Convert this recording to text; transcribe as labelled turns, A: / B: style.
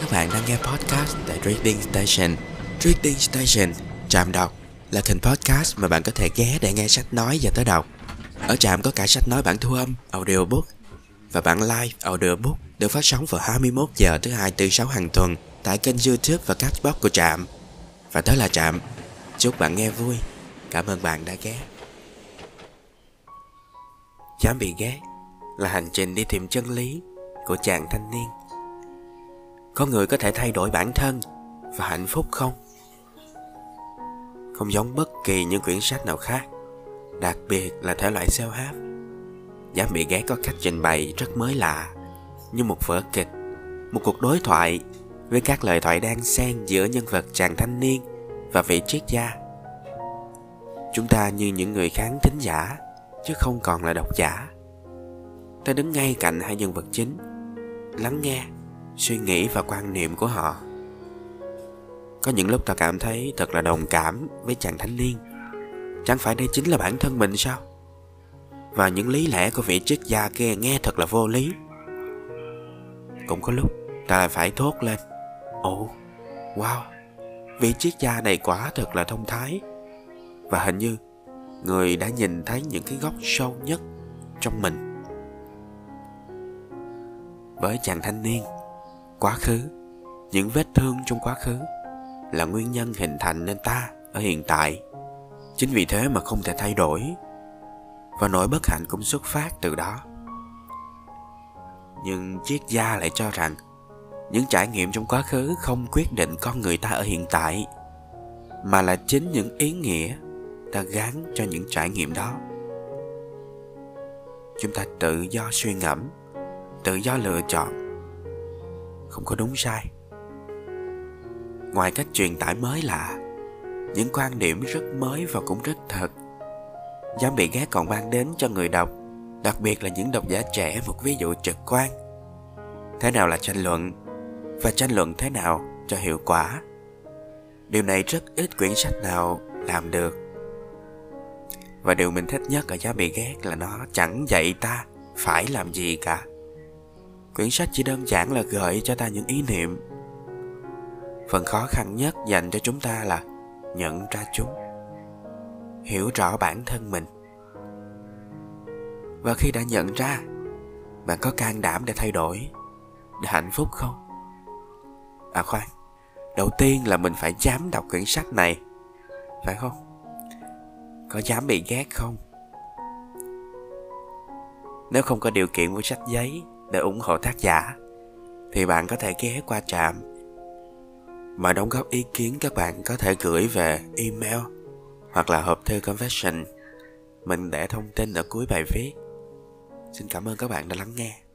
A: Các bạn đang nghe podcast tại Reading Station. Reading Station, trạm đọc là kênh podcast mà bạn có thể ghé để nghe sách nói và tới đọc. Ở trạm có cả sách nói bản thu âm, audiobook và bản live audiobook được phát sóng vào 21 giờ thứ hai từ sáu hàng tuần tại kênh YouTube và Castbox của trạm. Và đó là trạm. Chúc bạn nghe vui. Cảm ơn bạn đã ghé. Dám bị ghét là hành trình đi tìm chân lý của chàng thanh niên. Có người có thể thay đổi bản thân và hạnh phúc không? Không giống bất kỳ những quyển sách nào khác, đặc biệt là thể loại self-help. Dám bị ghé có cách trình bày rất mới lạ, như một vở kịch, một cuộc đối thoại với các lời thoại đang xen giữa nhân vật chàng thanh niên và vị triết gia. Chúng ta như những người khán thính giả, chứ không còn là độc giả. Ta đứng ngay cạnh hai nhân vật chính, lắng nghe suy nghĩ và quan niệm của họ. Có những lúc ta cảm thấy thật là đồng cảm với chàng thanh niên. Chẳng phải đây chính là bản thân mình sao? Và những lý lẽ của vị triết gia kia nghe thật là vô lý. Cũng có lúc ta lại phải thốt lên, ồ, wow, vị triết gia này quả thật là thông thái. Và hình như người đã nhìn thấy những cái góc sâu nhất trong mình. Với chàng thanh niên quá khứ. Những vết thương trong quá khứ là nguyên nhân hình thành nên ta ở hiện tại. Chính vì thế mà không thể thay đổi, và nỗi bất hạnh cũng xuất phát từ đó. Nhưng triết gia lại cho rằng, những trải nghiệm trong quá khứ không quyết định con người ta ở hiện tại, mà là chính những ý nghĩa ta gán cho những trải nghiệm đó. Chúng ta tự do suy ngẫm, tự do lựa chọn không có đúng sai. Ngoài cách truyền tải mới lạ những quan điểm rất mới và cũng rất thật. Dám bị ghét còn mang đến cho người đọc, đặc biệt là những độc giả trẻ, một ví dụ trực quan. Thế nào là tranh luận và tranh luận thế nào cho hiệu quả? Điều này rất ít quyển sách nào làm được. Và điều mình thích nhất ở giá bị ghét là nó chẳng dạy ta phải làm gì cả quyển sách chỉ đơn giản là gợi cho ta những ý niệm. Phần khó khăn nhất dành cho chúng ta là nhận ra chúng, hiểu rõ bản thân mình. Và khi đã nhận ra, bạn có can đảm để thay đổi, để hạnh phúc không? À khoan, đầu tiên là mình phải dám đọc quyển sách này, phải không? Có dám bị ghét không? Nếu không có điều kiện mua sách giấy để ủng hộ tác giả, thì bạn có thể ghé qua trạm. Mà đóng góp ý kiến, các bạn có thể gửi về email hoặc là hộp thư confession mình để thông tin ở cuối bài viết. Xin cảm ơn các bạn đã lắng nghe.